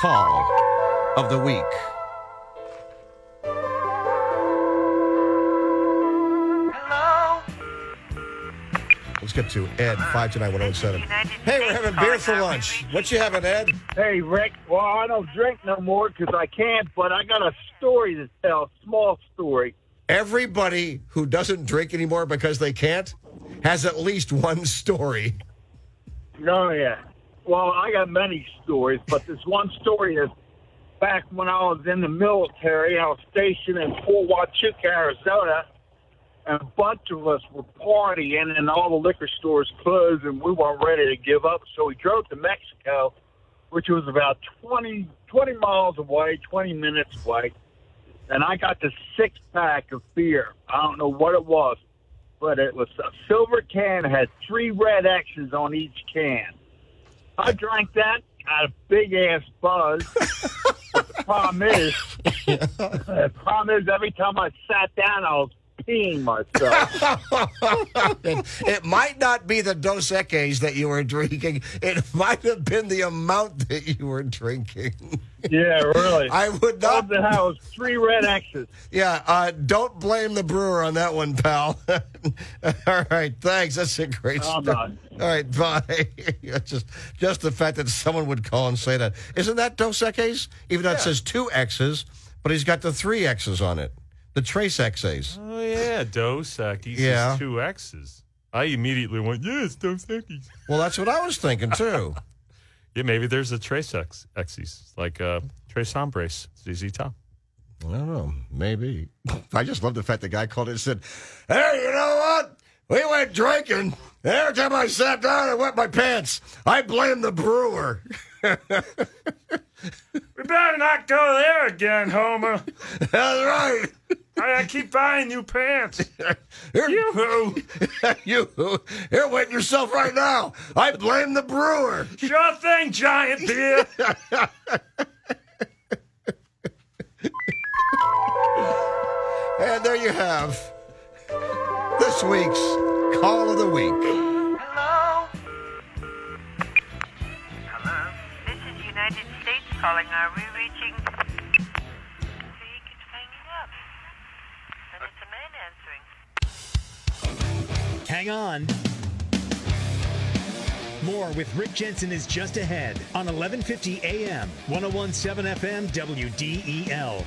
call of the week. Hello? Let's get to Ed, 529 Hey, we're having beer for lunch. What you having, Ed? Hey, Rick. Well, I don't drink no more because I can't, but I got a story to tell, a small story. Everybody who doesn't drink anymore because they can't has at least one story. Oh, yeah. Well, I got many stories, but this one story is back when I was in the military. I was stationed in Fort Huachuca, Arizona, and a bunch of us were partying, and all the liquor stores closed, and we weren't ready to give up. So we drove to Mexico, which was about 20, 20 miles away, 20 minutes away. And I got the six pack of beer. I don't know what it was, but it was a silver can, had three red X's on each can. I drank that, got a big ass buzz. the problem is, the problem is, every time I sat down, I was peeing myself. it, it might not be the Dos Equis that you were drinking. It might have been the amount that you were drinking. yeah, really. I would All not. the house, three red X's. Yeah, uh, don't blame the brewer on that one, pal. All right, thanks. That's a great I'm story. not. All right, bye. just, just the fact that someone would call and say that. Isn't that Dos Equis? Even though it says two X's, but he's got the three X's on it. The Tres X's. Oh yeah, Dos Equis. Yeah. Yeah. Two X's. I immediately went, yes, Dos Equis. Well, that's what I was thinking, too. Yeah, maybe there's a Tres X, X's, like uh, Tres Hombres, ZZ Top. I don't know. Maybe. I just love the fact the guy called it and said, Hey, you know what? We went drinking. Every time I sat down, I wet my pants. I blame the brewer. We better not go there again, Homer. That's right. I keep buying new pants. You're, Yoo-hoo. you, you're wetting yourself right now. I blame the brewer. Sure thing, giant beer. And there you have this week's Call of the Week. Hello? Hello? This is United States calling. Are we reaching? Hang on. More with Rick Jensen is just ahead on 1150 AM, 1017 FM, WDEL.